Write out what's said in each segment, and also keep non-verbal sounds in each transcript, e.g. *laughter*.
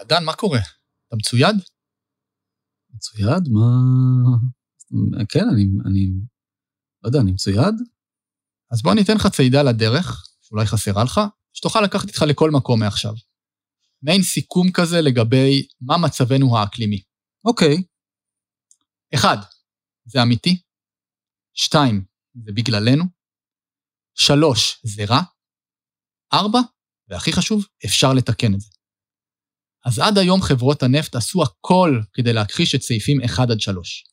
נדן, מה קורה? אתה מצויד? מצויד? מה... כן, אני, אני... לא יודע, אני מצויד? אז בוא ניתן לך צעידה לדרך, שאולי חסרה לך, שתוכל לקחת איתך לכל מקום מעכשיו. מעין סיכום כזה לגבי מה מצבנו האקלימי. אוקיי. אחד, זה אמיתי. שתיים, זה בגללנו. שלוש, זה רע. ארבע, והכי חשוב, אפשר לתקן את זה. אז עד היום חברות הנפט עשו הכל כדי להכחיש את סעיפים 1 עד 3.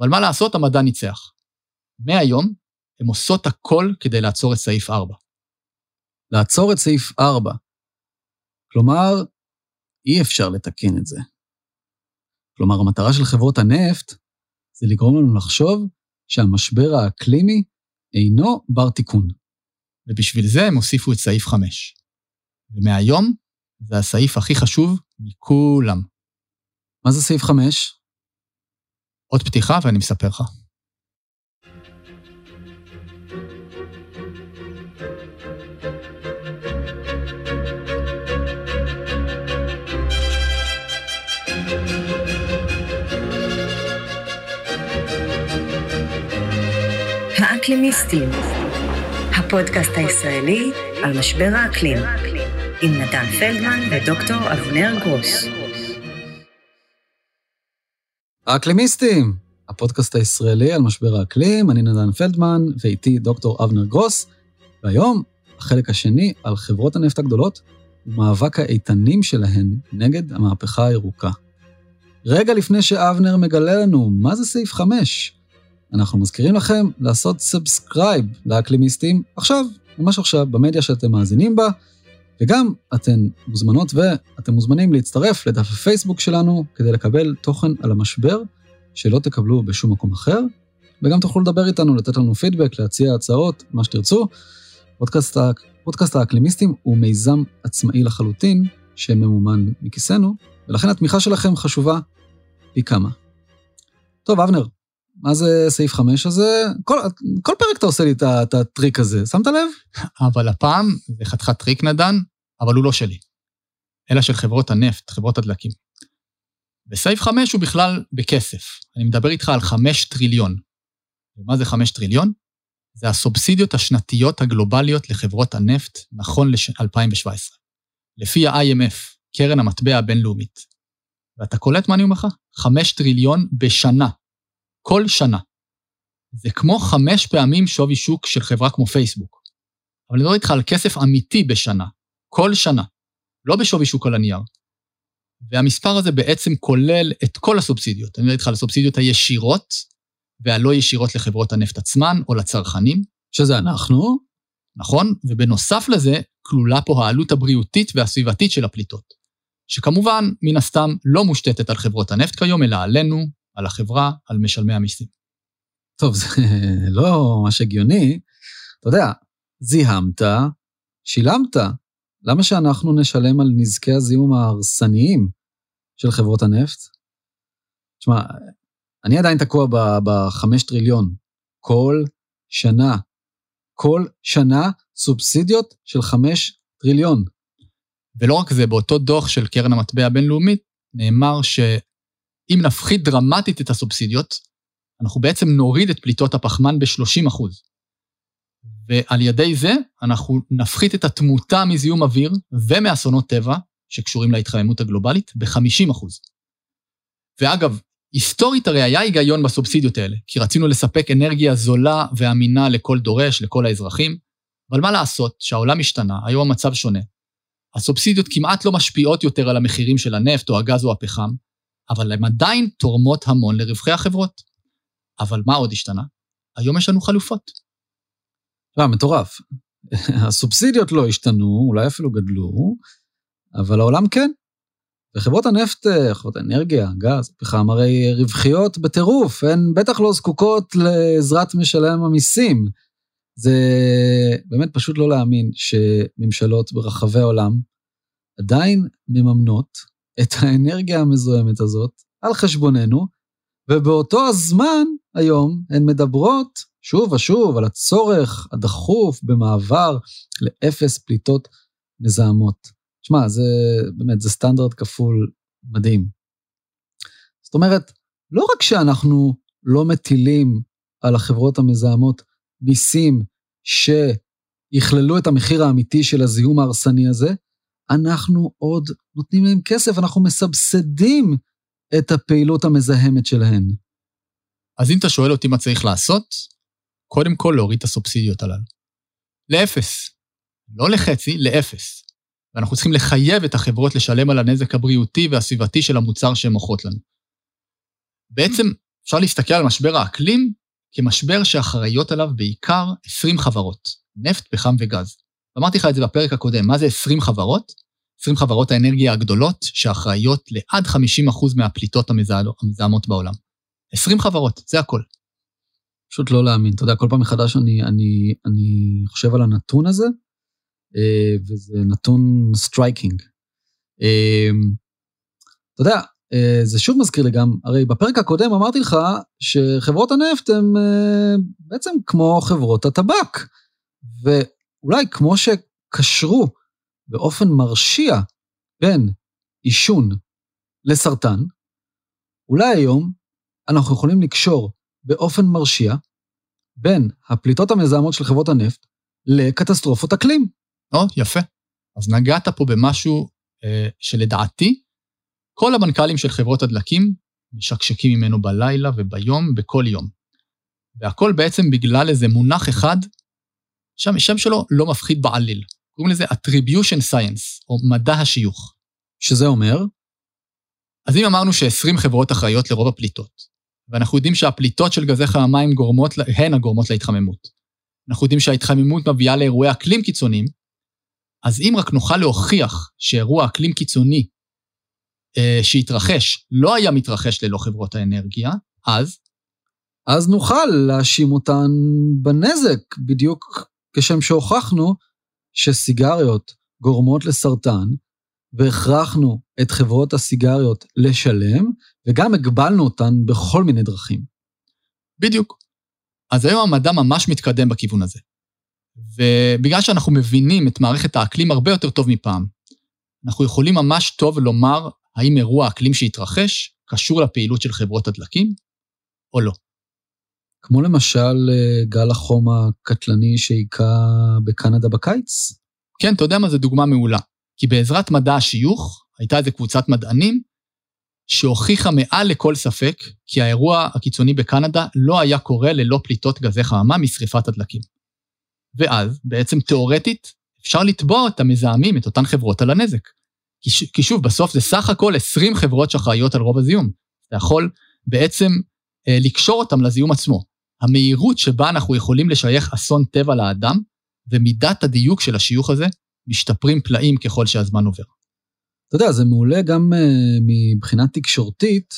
אבל מה לעשות, המדע ניצח. מהיום, הן עושות הכל כדי לעצור את סעיף 4. לעצור את סעיף 4. כלומר, אי אפשר לתקן את זה. כלומר, המטרה של חברות הנפט זה לגרום לנו לחשוב שהמשבר האקלימי אינו בר תיקון. ובשביל זה הם הוסיפו את סעיף 5. ומהיום זה הסעיף הכי חשוב מכולם. מה זה סעיף 5? עוד פתיחה ואני מספר לך. האקלימיסטים, הפודקאסט הישראלי על משבר האקלים, עם נתן פלדמן ודוקטור אבנר גרוס. האקלימיסטים, הפודקאסט הישראלי על משבר האקלים, אני נתן פלדמן ואיתי דוקטור אבנר גרוס, והיום החלק השני על חברות הנפט הגדולות ומאבק האיתנים שלהן נגד המהפכה הירוקה. רגע לפני שאבנר מגלה לנו מה זה סעיף 5, אנחנו מזכירים לכם לעשות subscribe לאקלימיסטים עכשיו, ממש עכשיו, במדיה שאתם מאזינים בה, וגם אתן מוזמנות ואתם מוזמנים להצטרף לדף הפייסבוק שלנו כדי לקבל תוכן על המשבר שלא תקבלו בשום מקום אחר, וגם תוכלו לדבר איתנו, לתת לנו פידבק, להציע הצעות, מה שתרצו. פודקאסט, פודקאסט האקלימיסטים הוא מיזם עצמאי לחלוטין, שממומן מכיסנו, ולכן התמיכה שלכם חשובה פי כמה. טוב, אבנר, מה זה סעיף 5 הזה? כל, כל פרק אתה עושה לי את הטריק הזה, שמת לב? אבל הפעם זה חתיכת טריק נדל"ן, אבל הוא לא שלי, אלא של חברות הנפט, חברות הדלקים. וסעיף 5 הוא בכלל בכסף. אני מדבר איתך על 5 טריליון. ומה זה 5 טריליון? זה הסובסידיות השנתיות הגלובליות לחברות הנפט נכון ל-2017. לפי ה-IMF, קרן המטבע הבינלאומית. ואתה קולט מה אני אומר לך? 5 טריליון בשנה. כל שנה. זה כמו חמש פעמים שווי שוק של חברה כמו פייסבוק. אבל אני מדבר איתך על כסף אמיתי בשנה, כל שנה, לא בשווי שוק על הנייר. והמספר הזה בעצם כולל את כל הסובסידיות. אני מדבר איתך על הסובסידיות הישירות והלא ישירות לחברות הנפט עצמן או לצרכנים. שזה אנחנו. נכון, ובנוסף לזה, כלולה פה העלות הבריאותית והסביבתית של הפליטות, שכמובן, מן הסתם, לא מושתתת על חברות הנפט כיום, אלא עלינו, על החברה, על משלמי המיסים. טוב, זה לא ממש הגיוני. אתה יודע, זיהמת, שילמת. למה שאנחנו נשלם על נזקי הזיהום ההרסניים של חברות הנפט? תשמע, אני עדיין תקוע בחמש טריליון. כל שנה. כל שנה סובסידיות של חמש טריליון. ולא רק זה, באותו דוח של קרן המטבע הבינלאומית נאמר ש... אם נפחית דרמטית את הסובסידיות, אנחנו בעצם נוריד את פליטות הפחמן ב-30 אחוז. ועל ידי זה אנחנו נפחית את התמותה מזיהום אוויר ומאסונות טבע שקשורים להתחממות הגלובלית ב-50 אחוז. ואגב, היסטורית הרי היה היגיון בסובסידיות האלה, כי רצינו לספק אנרגיה זולה ואמינה לכל דורש, לכל האזרחים, אבל מה לעשות שהעולם השתנה, היום המצב שונה. הסובסידיות כמעט לא משפיעות יותר על המחירים של הנפט או הגז או הפחם, אבל הן עדיין תורמות המון לרווחי החברות. אבל מה עוד השתנה? היום יש לנו חלופות. לא, מטורף. *laughs* הסובסידיות לא השתנו, אולי אפילו גדלו, אבל העולם כן. וחברות הנפט, חברות האנרגיה, גז, פחם, הרי רווחיות בטירוף, הן בטח לא זקוקות לעזרת משלם המיסים. זה באמת פשוט לא להאמין שממשלות ברחבי העולם עדיין מממנות את האנרגיה המזוהמת הזאת על חשבוננו, ובאותו הזמן היום הן מדברות שוב ושוב על הצורך הדחוף במעבר לאפס פליטות מזהמות. שמע, זה באמת, זה סטנדרט כפול מדהים. זאת אומרת, לא רק שאנחנו לא מטילים על החברות המזהמות מיסים שיכללו את המחיר האמיתי של הזיהום ההרסני הזה, אנחנו עוד נותנים להם כסף, אנחנו מסבסדים את הפעילות המזהמת שלהן. אז אם אתה שואל אותי מה צריך לעשות, קודם כל להוריד את הסובסידיות הללו. לאפס. לא לחצי, לאפס. ואנחנו צריכים לחייב את החברות לשלם על הנזק הבריאותי והסביבתי של המוצר שהן מוכרות לנו. בעצם אפשר להסתכל על משבר האקלים כמשבר שאחראיות עליו בעיקר 20 חברות, נפט, פחם וגז. אמרתי לך את זה בפרק הקודם, מה זה 20 חברות? 20 חברות האנרגיה הגדולות שאחראיות לעד 50% מהפליטות המזהמות בעולם. 20 חברות, זה הכל. פשוט לא להאמין. אתה יודע, כל פעם מחדש אני, אני, אני חושב על הנתון הזה, אה, וזה נתון striking. אה, אתה יודע, אה, זה שוב מזכיר לי גם, הרי בפרק הקודם אמרתי לך שחברות הנפט הן בעצם כמו חברות הטבק, ואולי כמו שקשרו באופן מרשיע בין עישון לסרטן, אולי היום אנחנו יכולים לקשור באופן מרשיע בין הפליטות המזהמות של חברות הנפט לקטסטרופות אקלים. או, יפה. אז נגעת פה במשהו אה, שלדעתי, כל המנכ"לים של חברות הדלקים משקשקים ממנו בלילה וביום, בכל יום. והכל בעצם בגלל איזה מונח אחד, שהשם שלו לא מפחיד בעליל. קוראים לזה attribution science, או מדע השיוך. שזה אומר? אז אם אמרנו ש-20 חברות אחראיות לרוב הפליטות, ואנחנו יודעים שהפליטות של גזי חממה גורמות, הן הגורמות להתחממות. אנחנו יודעים שההתחממות מביאה לאירועי אקלים קיצוניים, אז אם רק נוכל להוכיח שאירוע אקלים קיצוני אה, שהתרחש לא היה מתרחש ללא חברות האנרגיה, אז? אז נוכל להאשים אותן בנזק, בדיוק כשם שהוכחנו שסיגריות גורמות לסרטן, והכרחנו את חברות הסיגריות לשלם, וגם הגבלנו אותן בכל מיני דרכים. בדיוק. אז היום המדע ממש מתקדם בכיוון הזה. ובגלל שאנחנו מבינים את מערכת האקלים הרבה יותר טוב מפעם, אנחנו יכולים ממש טוב לומר האם אירוע האקלים שהתרחש קשור לפעילות של חברות הדלקים או לא. כמו למשל אה, גל החום הקטלני שהיכה בקנדה בקיץ? כן, אתה יודע מה, זו דוגמה מעולה. כי בעזרת מדע השיוך, הייתה איזו קבוצת מדענים שהוכיחה מעל לכל ספק כי האירוע הקיצוני בקנדה לא היה קורה ללא פליטות גזי חממה משרפת הדלקים. ואז, בעצם תיאורטית, אפשר לתבוע את המזהמים, את אותן חברות, על הנזק. כי שוב, בסוף זה סך הכל 20 חברות שאחראיות על רוב הזיהום. אתה יכול בעצם אה, לקשור אותם לזיהום עצמו. המהירות שבה אנחנו יכולים לשייך אסון טבע לאדם, ומידת הדיוק של השיוך הזה, משתפרים פלאים ככל שהזמן עובר. אתה יודע, זה מעולה גם אה, מבחינה תקשורתית,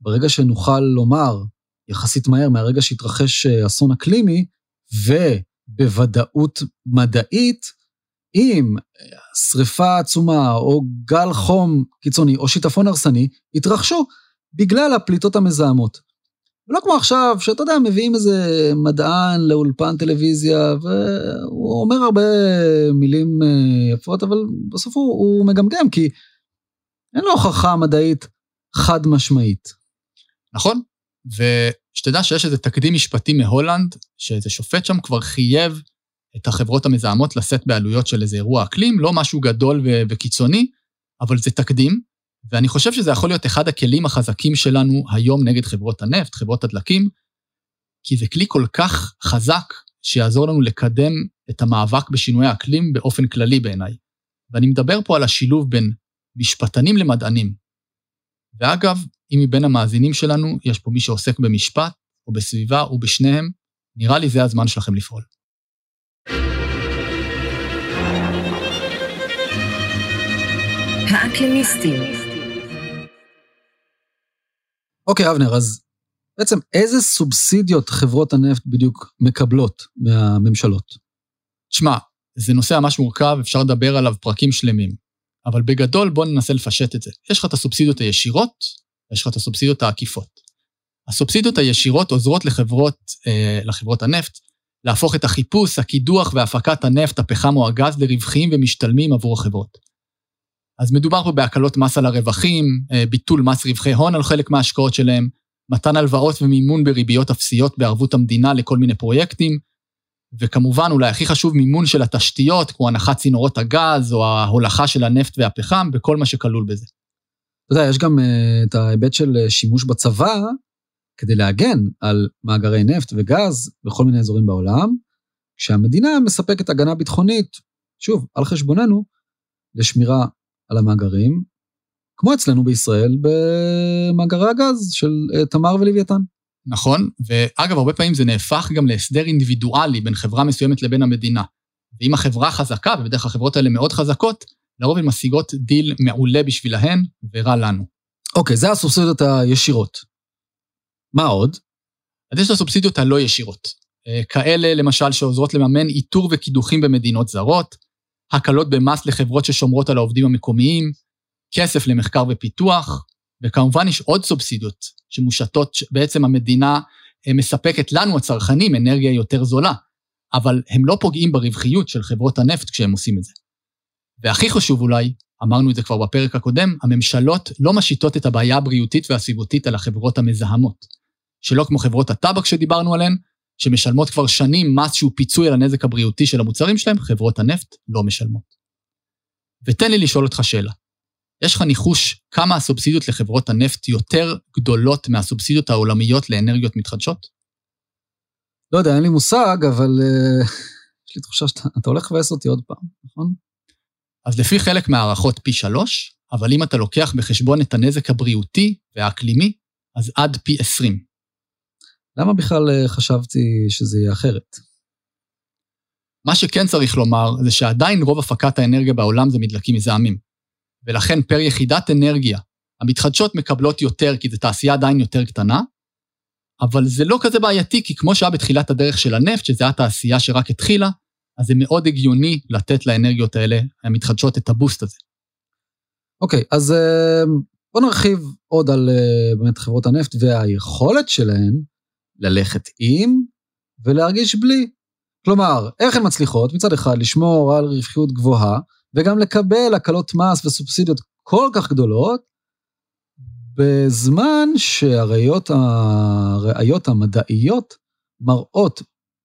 ברגע שנוכל לומר, יחסית מהר, מהרגע שהתרחש אה, אסון אקלימי, ובוודאות מדעית, אם שריפה עצומה, או גל חום קיצוני, או שיטפון הרסני, יתרחשו בגלל הפליטות המזהמות. ולא כמו עכשיו, שאתה יודע, מביאים איזה מדען לאולפן טלוויזיה, והוא אומר הרבה מילים אה, יפות, אבל בסוף הוא, הוא מגמגם, כי אין לו הוכחה מדעית חד משמעית. נכון, ושתדע שיש איזה תקדים משפטי מהולנד, שאיזה שופט שם כבר חייב את החברות המזהמות לשאת בעלויות של איזה אירוע אקלים, לא משהו גדול ו- וקיצוני, אבל זה תקדים, ואני חושב שזה יכול להיות אחד הכלים החזקים שלנו היום נגד חברות הנפט, חברות הדלקים, כי זה כלי כל כך חזק שיעזור לנו לקדם את המאבק בשינויי האקלים באופן כללי בעיניי. ואני מדבר פה על השילוב בין משפטנים למדענים. ואגב, אם מבין המאזינים שלנו יש פה מי שעוסק במשפט, או בסביבה, או בשניהם, נראה לי זה הזמן שלכם לפעול. האקלימיסטים אוקיי, אבנר, אז בעצם איזה סובסידיות חברות הנפט בדיוק מקבלות מהממשלות? תשמע, זה נושא ממש מורכב, אפשר לדבר עליו פרקים שלמים. אבל בגדול בוא ננסה לפשט את זה. יש לך את הסובסידיות הישירות, יש לך את הסובסידיות העקיפות. הסובסידיות הישירות עוזרות לחברות, אה, לחברות הנפט להפוך את החיפוש, הקידוח והפקת הנפט, הפחם או הגז לרווחיים ומשתלמים עבור החברות. אז מדובר פה בהקלות מס על הרווחים, אה, ביטול מס רווחי הון על חלק מההשקעות שלהם, מתן הלוואות ומימון בריביות אפסיות בערבות המדינה לכל מיני פרויקטים, וכמובן, אולי הכי חשוב, מימון של התשתיות, כמו הנחת צינורות הגז או ההולכה של הנפט והפחם, וכל מה שכלול בזה. אתה יודע, יש גם uh, את ההיבט של uh, שימוש בצבא כדי להגן על מאגרי נפט וגז בכל מיני אזורים בעולם, כשהמדינה מספקת הגנה ביטחונית, שוב, על חשבוננו, לשמירה על המאגרים, כמו אצלנו בישראל במאגרי הגז של uh, תמר ולוויתן. נכון, ואגב, הרבה פעמים זה נהפך גם להסדר אינדיבידואלי בין חברה מסוימת לבין המדינה. ואם החברה חזקה, ובדרך כלל החברות האלה מאוד חזקות, לרוב הן משיגות דיל מעולה בשבילהן ורע לנו. אוקיי, זה הסובסידיות הישירות. מה עוד? אז יש את הסובסידיות הלא ישירות. אה, כאלה, למשל, שעוזרות לממן איתור וקידוחים במדינות זרות, הקלות במס לחברות ששומרות על העובדים המקומיים, כסף למחקר ופיתוח, וכמובן יש עוד סובסידיות שמושתות, בעצם המדינה אה, מספקת לנו, הצרכנים, אנרגיה יותר זולה, אבל הם לא פוגעים ברווחיות של חברות הנפט כשהם עושים את זה. והכי חשוב אולי, אמרנו את זה כבר בפרק הקודם, הממשלות לא משיתות את הבעיה הבריאותית והסביבתית על החברות המזהמות. שלא כמו חברות הטבק שדיברנו עליהן, שמשלמות כבר שנים מס שהוא פיצוי על הנזק הבריאותי של המוצרים שלהם, חברות הנפט לא משלמות. ותן לי לשאול אותך שאלה. יש לך ניחוש כמה הסובסידיות לחברות הנפט יותר גדולות מהסובסידיות העולמיות לאנרגיות מתחדשות? לא יודע, אין לי מושג, אבל uh, יש לי תחושה שאתה הולך לבאס אותי עוד פעם, נכון? אז לפי חלק מהערכות פי שלוש, אבל אם אתה לוקח בחשבון את הנזק הבריאותי והאקלימי, אז עד פי עשרים. למה בכלל uh, חשבתי שזה יהיה אחרת? מה שכן צריך לומר, זה שעדיין רוב הפקת האנרגיה בעולם זה מדלקים מזהמים. ולכן פר יחידת אנרגיה, המתחדשות מקבלות יותר, כי זו תעשייה עדיין יותר קטנה, אבל זה לא כזה בעייתי, כי כמו שהיה בתחילת הדרך של הנפט, שזו הייתה תעשייה שרק התחילה, אז זה מאוד הגיוני לתת לאנרגיות האלה, המתחדשות, את הבוסט הזה. אוקיי, okay, אז אה, בואו נרחיב עוד על אה, באמת חברות הנפט והיכולת שלהן ללכת עם ולהרגיש בלי. כלומר, איך הן מצליחות מצד אחד לשמור על רווחיות גבוהה, וגם לקבל הקלות מס וסובסידיות כל כך גדולות, בזמן שהראיות הראיות המדעיות מראות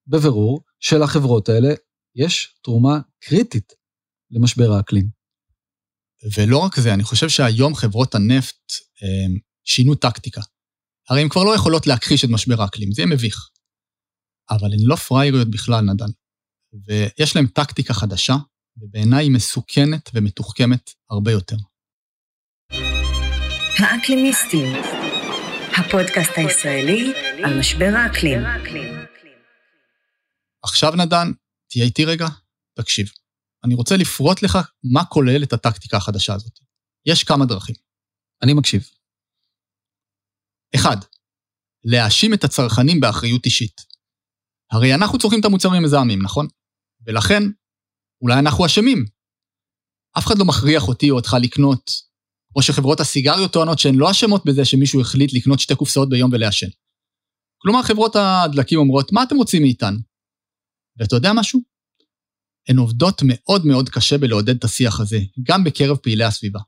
בבירור שלחברות האלה יש תרומה קריטית למשבר האקלים. ולא רק זה, אני חושב שהיום חברות הנפט אה, שינו טקטיקה. הרי הן כבר לא יכולות להכחיש את משבר האקלים, זה יהיה מביך. אבל הן לא פראייריות בכלל, נדן. ויש להן טקטיקה חדשה, ובעיניי היא מסוכנת ומתוחכמת הרבה יותר. האקלימיסטים, הפודקאסט הישראלי על משבר האקלים. עכשיו נדן, תהיה איתי רגע, תקשיב. אני רוצה לפרוט לך מה כולל את הטקטיקה החדשה הזאת. יש כמה דרכים. אני מקשיב. אחד, להאשים את הצרכנים באחריות אישית. הרי אנחנו צורכים את המוצרים המזהמים, נכון? ולכן אולי אנחנו אשמים. אף אחד לא מכריח אותי או אותך לקנות, או שחברות הסיגריות טוענות שהן לא אשמות בזה שמישהו החליט לקנות שתי קופסאות ביום ולעשן. כלומר, חברות הדלקים אומרות, מה אתם רוצים מאיתנו? ואתה יודע משהו? הן עובדות מאוד מאוד קשה בלעודד את השיח הזה, גם בקרב פעילי הסביבה.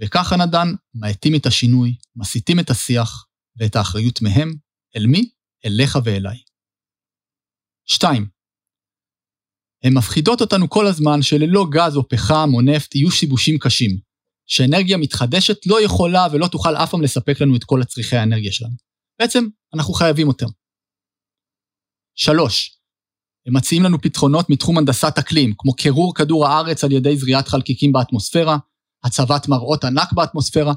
וככה נדן, מאטים את השינוי, מסיטים את השיח ואת האחריות מהם, אל מי? אליך ואליי. 2. הן מפחידות אותנו כל הזמן שללא גז או פחם או נפט יהיו שיבושים קשים, שאנרגיה מתחדשת לא יכולה ולא תוכל אף פעם לספק לנו את כל הצריכי האנרגיה שלנו. בעצם, אנחנו חייבים אותם. שלוש, הם מציעים לנו פתרונות מתחום הנדסת אקלים, כמו קירור כדור הארץ על ידי זריעת חלקיקים באטמוספירה, הצבת מראות ענק באטמוספירה,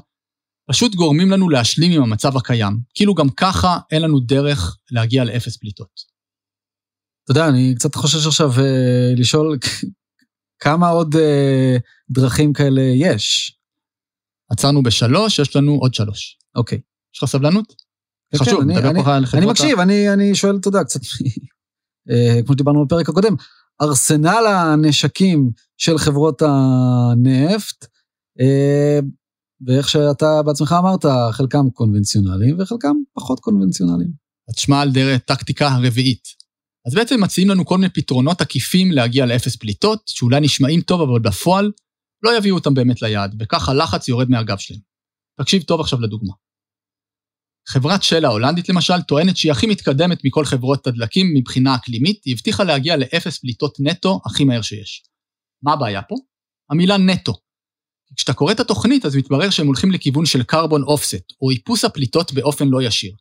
פשוט גורמים לנו להשלים עם המצב הקיים, כאילו גם ככה אין לנו דרך להגיע לאפס פליטות. אתה יודע, אני קצת חושש עכשיו uh, לשאול כמה עוד uh, דרכים כאלה יש. עצרנו בשלוש, יש לנו עוד שלוש. אוקיי. יש לך סבלנות? כן, חשוב, אני, אני, אני, אני מקשיב, אני, אני שואל, אתה יודע, קצת, uh, *laughs* כמו שדיברנו בפרק הקודם, ארסנל הנשקים של חברות הנפט, ואיך שאתה בעצמך אמרת, חלקם קונבנציונליים וחלקם פחות קונבנציונליים. אז תשמע על דרך טקטיקה הרביעית. אז בעצם מציעים לנו כל מיני פתרונות עקיפים להגיע לאפס פליטות, שאולי נשמעים טוב, אבל בפועל לא יביאו אותם באמת ליעד, וכך הלחץ יורד מהגב שלהם. תקשיב טוב עכשיו לדוגמה. חברת של ההולנדית למשל טוענת שהיא הכי מתקדמת מכל חברות הדלקים מבחינה אקלימית, היא הבטיחה להגיע לאפס פליטות נטו הכי מהר שיש. מה הבעיה פה? המילה נטו. כשאתה קורא את התוכנית אז מתברר שהם הולכים לכיוון של carbon offset, או איפוס הפליטות באופן לא ישיר.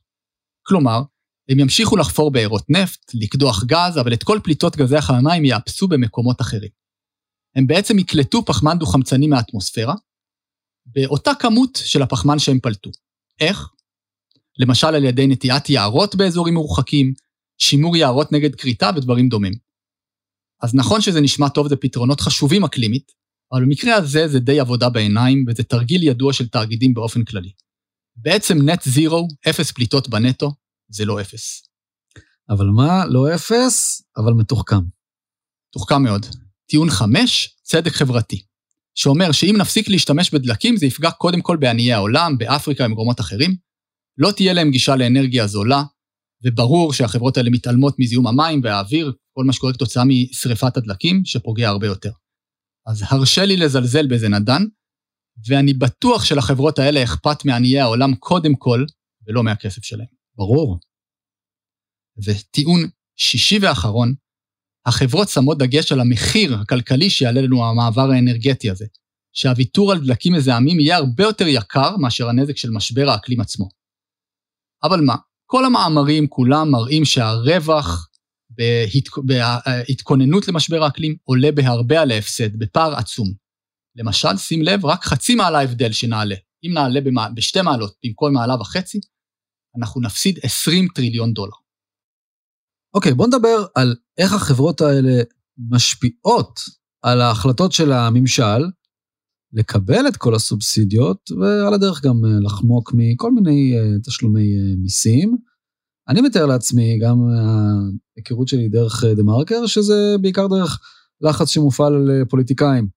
כלומר, הם ימשיכו לחפור בארות נפט, לקדוח גז, אבל את כל פליטות גזי החממה הם יאפסו במקומות אחרים. הם בעצם יקלטו פחמן דו-חמצני מהאטמוספירה, באותה כמות של הפחמן שהם פלטו. איך? למשל על ידי נטיעת יערות באזורים מרוחקים, שימור יערות נגד כריתה ודברים דומים. אז נכון שזה נשמע טוב, זה פתרונות חשובים אקלימית, אבל במקרה הזה זה די עבודה בעיניים, וזה תרגיל ידוע של תאגידים באופן כללי. בעצם נט זירו, אפס פליטות בנטו, זה לא אפס. אבל מה? לא אפס, אבל מתוחכם. מתוחכם מאוד. טיעון חמש, צדק חברתי. שאומר שאם נפסיק להשתמש בדלקים, זה יפגע קודם כל בעניי העולם, באפריקה ובמקומות אחרים. לא תהיה להם גישה לאנרגיה זולה, וברור שהחברות האלה מתעלמות מזיהום המים והאוויר, כל מה שקורה כתוצאה משריפת הדלקים, שפוגע הרבה יותר. אז הרשה לי לזלזל בזה נדן, ואני בטוח שלחברות האלה אכפת מעניי העולם קודם כל, ולא מהכסף שלהם. ברור. וטיעון שישי ואחרון, החברות שמות דגש על המחיר הכלכלי שיעלה לנו המעבר האנרגטי הזה, שהוויתור על דלקים מזהמים יהיה הרבה יותר יקר מאשר הנזק של משבר האקלים עצמו. אבל מה, כל המאמרים כולם מראים שהרווח בהתכוננות למשבר האקלים עולה בהרבה על ההפסד, בפער עצום. למשל, שים לב, רק חצי מעלה הבדל שנעלה. אם נעלה בשתי מעלות במקום מעלה וחצי, אנחנו נפסיד 20 טריליון דולר. אוקיי, okay, בוא נדבר על איך החברות האלה משפיעות על ההחלטות של הממשל לקבל את כל הסובסידיות, ועל הדרך גם אה, לחמוק מכל מיני אה, תשלומי אה, מיסים. אני מתאר לעצמי, גם מההיכרות שלי דרך דה מרקר, שזה בעיקר דרך לחץ שמופעל על פוליטיקאים.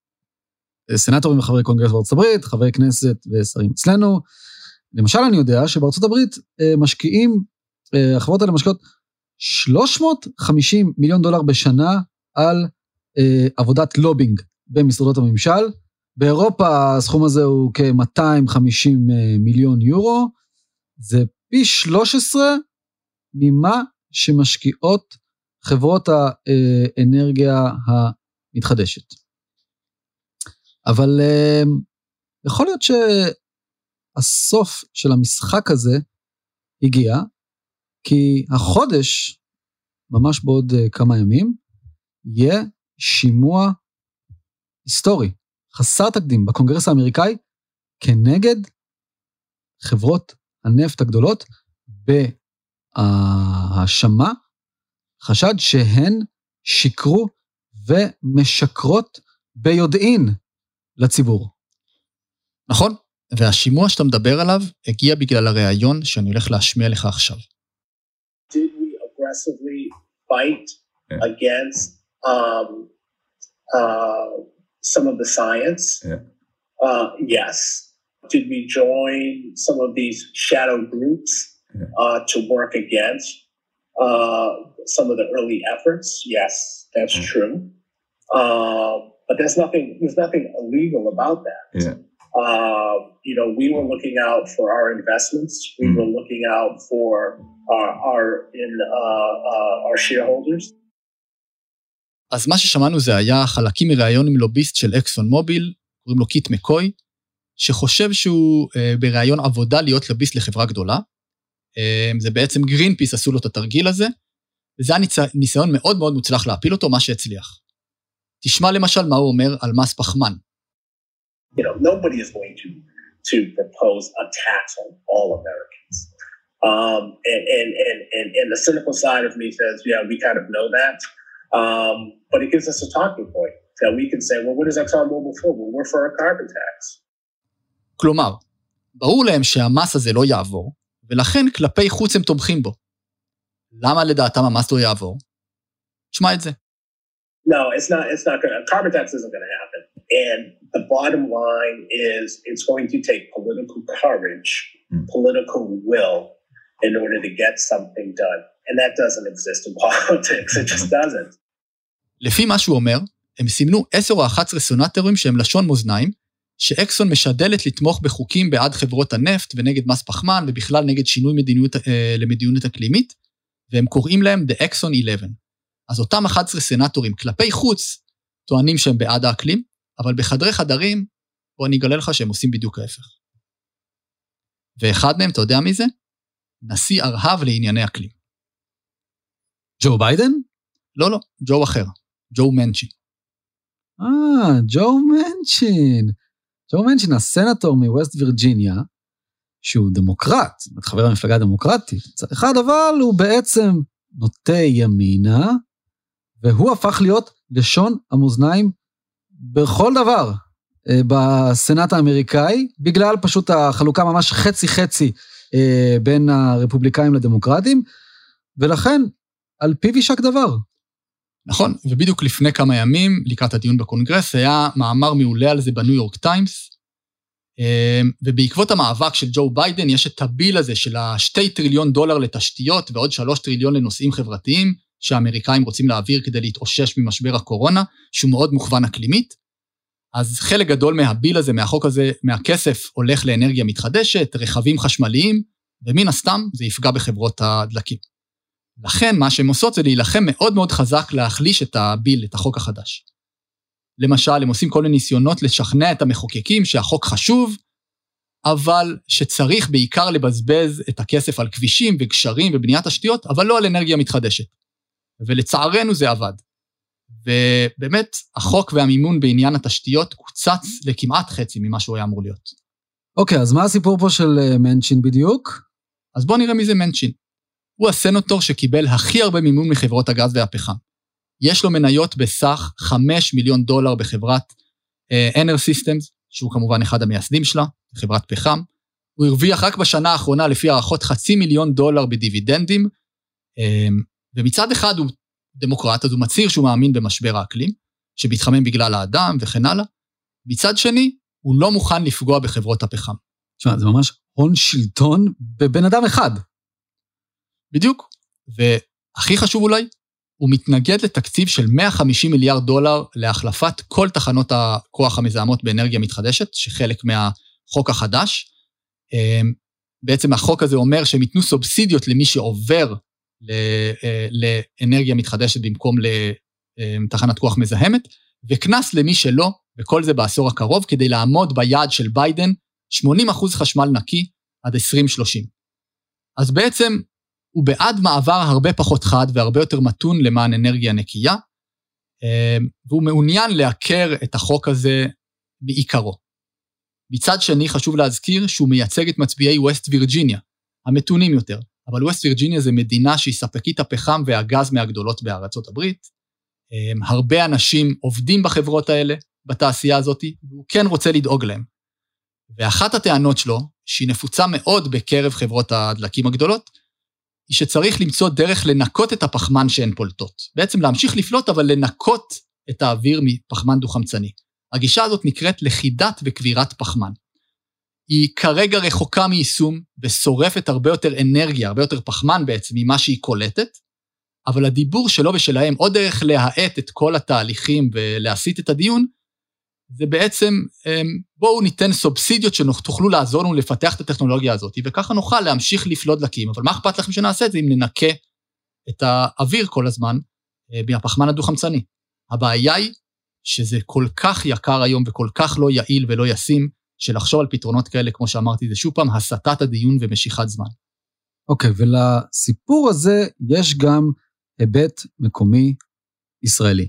סנטורים וחברי קונגרס בארצות הברית, חברי כנסת ושרים אצלנו. למשל, אני יודע שבארצות הברית משקיעים, החברות האלה משקיעות 350 מיליון דולר בשנה על עבודת לובינג במשרדות הממשל. באירופה הסכום הזה הוא כ-250 מיליון יורו, זה פי 13 ממה שמשקיעות חברות האנרגיה המתחדשת. אבל אה, יכול להיות שהסוף של המשחק הזה הגיע, כי החודש, ממש בעוד אה, כמה ימים, יהיה שימוע היסטורי חסר תקדים בקונגרס האמריקאי כנגד חברות הנפט הגדולות בהאשמה, חשד שהן שיקרו ומשקרות ביודעין לציבור. נכון, והשימוע שאתה מדבר עליו הגיע בגלל הריאיון שאני הולך להשמיע לך עכשיו. Did we aggressively fight against um, uh, some of the science? Yeah. Uh, yes. Did we join some of these shadow groups. Uh, to work against uh, some of the early efforts? Yes, that's yeah. true. Um, but there's nothing. There's nothing illegal about that. Yeah. Um, you know, we were looking out for our investments. We mm. were looking out for our, our in uh, uh, our shareholders. אז מה ששמענו זה היה חלקים מראיון עם לוביסט של אקסון מוביל, קוראים לו קיט מקוי, שחושב שהוא אה, בראיון עבודה להיות לוביסט לחברה גדולה. אה, זה בעצם גרינפיס עשו לו את התרגיל הזה, וזה היה. ניסיון מאוד מאוד מוצלח להפיל אותו, מה שהצליח. תשמע למשל מה הוא אומר על מס פחמן. You know, nobody is going to, to propose a tax on all Americans. Um, and, and, and, and, and the cynical side of me says, yeah, we kind of know that. Um, but it gives us a talking point that we can say, well, what is ExxonMobil for? Well, we're for a carbon tax. כלומר, ברור להם שהמס הזה לא יעבור, ולכן כלפי חוץ הם תומכים בו. למה לדעתם המס לא יעבור? תשמע את זה. No, it's not, it's not gonna, carbon tax isn't gonna happen. And the bottom line is it's going to take political courage, mm. political will in order to get something done. And that doesn't exist in politics, it just doesn't. לפי מה שהוא אומר, הם סימנו 10 או 11 סונטורים שהם לשון מאזניים, שאקסון משדלת לתמוך בחוקים בעד חברות הנפט ונגד מס פחמן ובכלל נגד שינוי מדיניות, אה, למדיניות אקלימית, והם קוראים להם The Exxon 11. אז אותם 11 סנטורים כלפי חוץ טוענים שהם בעד האקלים, אבל בחדרי חדרים, בוא אני אגלה לך שהם עושים בדיוק ההפך. ואחד מהם, אתה יודע מי זה? נשיא ארהב לענייני אקלים. ג'ו ביידן? לא, לא, ג'ו אחר, ג'ו מנצ'י. אה, ג'ו מנצ'ין. ג'ו מנצ'ין, הסנטור מווסט וירג'יניה, שהוא דמוקרט, חבר המפלגה הדמוקרטית, מצד אחד, אבל הוא בעצם נוטה ימינה, והוא הפך להיות לשון המאזניים בכל דבר אה, בסנאט האמריקאי, בגלל פשוט החלוקה ממש חצי-חצי אה, בין הרפובליקאים לדמוקרטים, ולכן על פיו יישק דבר. נכון, ובדיוק לפני כמה ימים, לקראת הדיון בקונגרס, היה מאמר מעולה על זה בניו יורק טיימס, אמ, ובעקבות המאבק של ג'ו ביידן, יש את ה bill הזה של השתי טריליון דולר לתשתיות ועוד שלוש טריליון לנושאים חברתיים, שהאמריקאים רוצים להעביר כדי להתאושש ממשבר הקורונה, שהוא מאוד מוכוון אקלימית. אז חלק גדול מהביל הזה, מהחוק הזה, מהכסף, הולך לאנרגיה מתחדשת, רכבים חשמליים, ומן הסתם זה יפגע בחברות הדלקים. לכן מה שהן עושות זה להילחם מאוד מאוד חזק להחליש את הביל, את החוק החדש. למשל, הם עושים כל מיני ניסיונות לשכנע את המחוקקים שהחוק חשוב, אבל שצריך בעיקר לבזבז את הכסף על כבישים וגשרים ובניית תשתיות, אבל לא על אנרגיה מתחדשת. ולצערנו זה עבד. ובאמת, החוק והמימון בעניין התשתיות קוצץ לכמעט חצי ממה שהוא היה אמור להיות. אוקיי, okay, אז מה הסיפור פה של אה, מנצ'ין בדיוק? אז בואו נראה מי זה מנצ'ין. הוא הסנטור שקיבל הכי הרבה מימון מחברות הגז והפחם. יש לו מניות בסך 5 מיליון דולר בחברת uh, סיסטמס, שהוא כמובן אחד המייסדים שלה, חברת פחם. הוא הרוויח רק בשנה האחרונה, לפי הערכות, חצי מיליון דולר בדיבידנדים, um, ומצד אחד הוא דמוקרט, אז הוא מצהיר שהוא מאמין במשבר האקלים, שמתחמם בגלל האדם וכן הלאה. מצד שני, הוא לא מוכן לפגוע בחברות הפחם. תשמע, זה ממש הון שלטון בבן אדם אחד. בדיוק. והכי חשוב אולי, הוא מתנגד לתקציב של 150 מיליארד דולר להחלפת כל תחנות הכוח המזהמות באנרגיה מתחדשת, שחלק מהחוק החדש. אמ, בעצם החוק הזה אומר שהם ייתנו סובסידיות למי שעובר אה, לאנרגיה מתחדשת במקום לתחנת כוח מזהמת, וקנס למי שלא, וכל זה בעשור הקרוב, כדי לעמוד ביעד של ביידן, 80 אחוז חשמל נקי עד 2030. אז בעצם הוא בעד מעבר הרבה פחות חד והרבה יותר מתון למען אנרגיה נקייה, אמ, והוא מעוניין לעקר את החוק הזה מעיקרו. מצד שני, חשוב להזכיר שהוא מייצג את מצביעי ווסט וירג'יניה, המתונים יותר, אבל ווסט וירג'יניה זה מדינה שהיא ספקית הפחם והגז מהגדולות בארצות הברית. אמ, הרבה אנשים עובדים בחברות האלה, בתעשייה הזאת, והוא כן רוצה לדאוג להם. ואחת הטענות שלו, שהיא נפוצה מאוד בקרב חברות הדלקים הגדולות, היא שצריך למצוא דרך לנקות את הפחמן שהן פולטות. בעצם להמשיך לפלוט, אבל לנקות את האוויר מפחמן דו-חמצני. הגישה הזאת נקראת לכידת וקבירת פחמן. היא כרגע רחוקה מיישום ושורפת הרבה יותר אנרגיה, הרבה יותר פחמן בעצם ממה שהיא קולטת, אבל הדיבור שלו ושלהם, עוד דרך להאט את כל התהליכים ולהסיט את הדיון, זה בעצם, אמ, בואו ניתן סובסידיות שתוכלו לעזור לנו לפתח את הטכנולוגיה הזאת, וככה נוכל להמשיך לפלוט דלקים, אבל מה אכפת לכם שנעשה את זה אם ננקה את האוויר כל הזמן אה, מהפחמן הדו-חמצני? הבעיה היא שזה כל כך יקר היום וכל כך לא יעיל ולא ישים, שלחשוב על פתרונות כאלה, כמו שאמרתי, זה שוב פעם הסטת הדיון ומשיכת זמן. אוקיי, okay, ולסיפור הזה יש גם היבט מקומי ישראלי.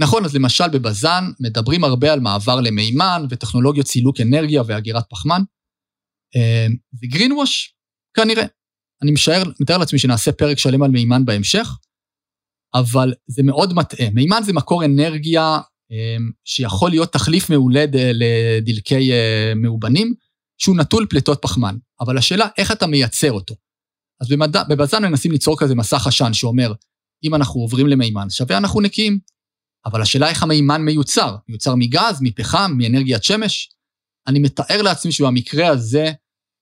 נכון, אז למשל בבז"ן מדברים הרבה על מעבר למימן וטכנולוגיות סילוק אנרגיה ואגירת פחמן. וגרין ווש, כנראה. אני משער, מתאר לעצמי שנעשה פרק שלם על מימן בהמשך, אבל זה מאוד מטעה. מימן זה מקור אנרגיה אמ, שיכול להיות תחליף מעולה לדלקי אה, מאובנים, שהוא נטול פליטות פחמן. אבל השאלה, איך אתה מייצר אותו? אז בבז"ן מנסים ליצור כזה מסך עשן שאומר, אם אנחנו עוברים למימן, שווה אנחנו נקיים. אבל השאלה איך המימן מיוצר, מיוצר מגז, מפחם, מאנרגיית שמש? אני מתאר לעצמי שבמקרה הזה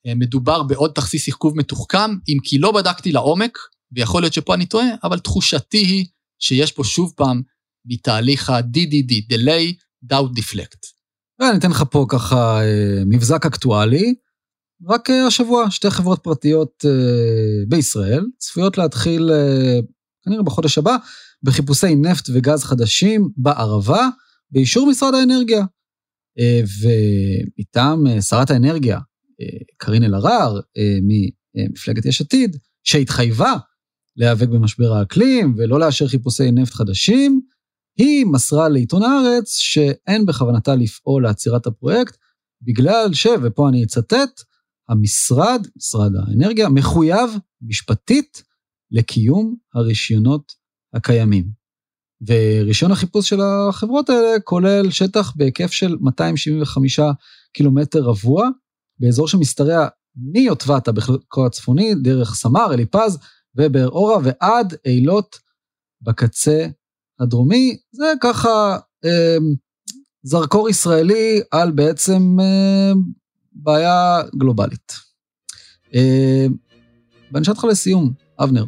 אה, מדובר בעוד תכסיס עיכוב מתוחכם, אם כי לא בדקתי לעומק, ויכול להיות שפה אני טועה, אבל תחושתי היא שיש פה שוב פעם מתהליך ה-DDD, Delay, Doubt Deflect. אני אתן לך פה ככה אה, מבזק אקטואלי. רק אה, השבוע שתי חברות פרטיות אה, בישראל צפויות להתחיל כנראה בחודש הבא בחיפושי נפט וגז חדשים בערבה באישור משרד האנרגיה. ומטעם שרת האנרגיה קארין אלהרר ממפלגת יש עתיד שהתחייבה להיאבק במשבר האקלים ולא לאשר חיפושי נפט חדשים, היא מסרה לעיתון הארץ שאין בכוונתה לפעול לעצירת הפרויקט, בגלל ש, ופה אני אצטט, המשרד, משרד האנרגיה, מחויב משפטית לקיום הרישיונות הקיימים. ורישיון החיפוש של החברות האלה כולל שטח בהיקף של 275 קילומטר רבוע, באזור שמשתרע מיוטבתה בחלקו הצפוני, דרך סמר, אליפז ובאר אורה ועד אילות בקצה הדרומי, זה ככה אה, זרקור ישראלי על בעצם אה, בעיה גלובלית. אה, ואני אשאל אותך לסיום, אבנר,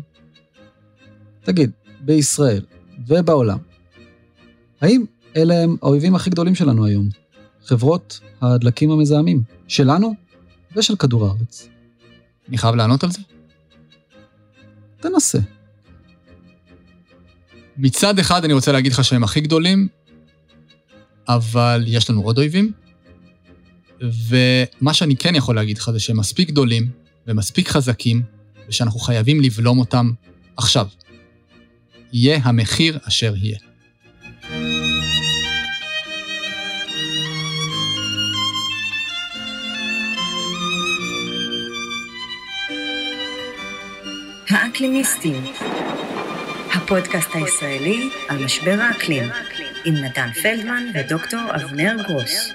תגיד, בישראל ובעולם, האם אלה הם האויבים הכי גדולים שלנו היום? חברות הדלקים המזהמים, שלנו ושל כדור הארץ. אני חייב לענות על זה? תנסה. מצד אחד אני רוצה להגיד לך שהם הכי גדולים, אבל יש לנו עוד אויבים, ומה שאני כן יכול להגיד לך זה שהם מספיק גדולים ומספיק חזקים, ושאנחנו חייבים לבלום אותם עכשיו. יהיה המחיר אשר יהיה. האקלימיסטים הפודקאסט הישראלי על משבר האקלים, עם נתן פלדמן ודוקטור אבנר גרוס.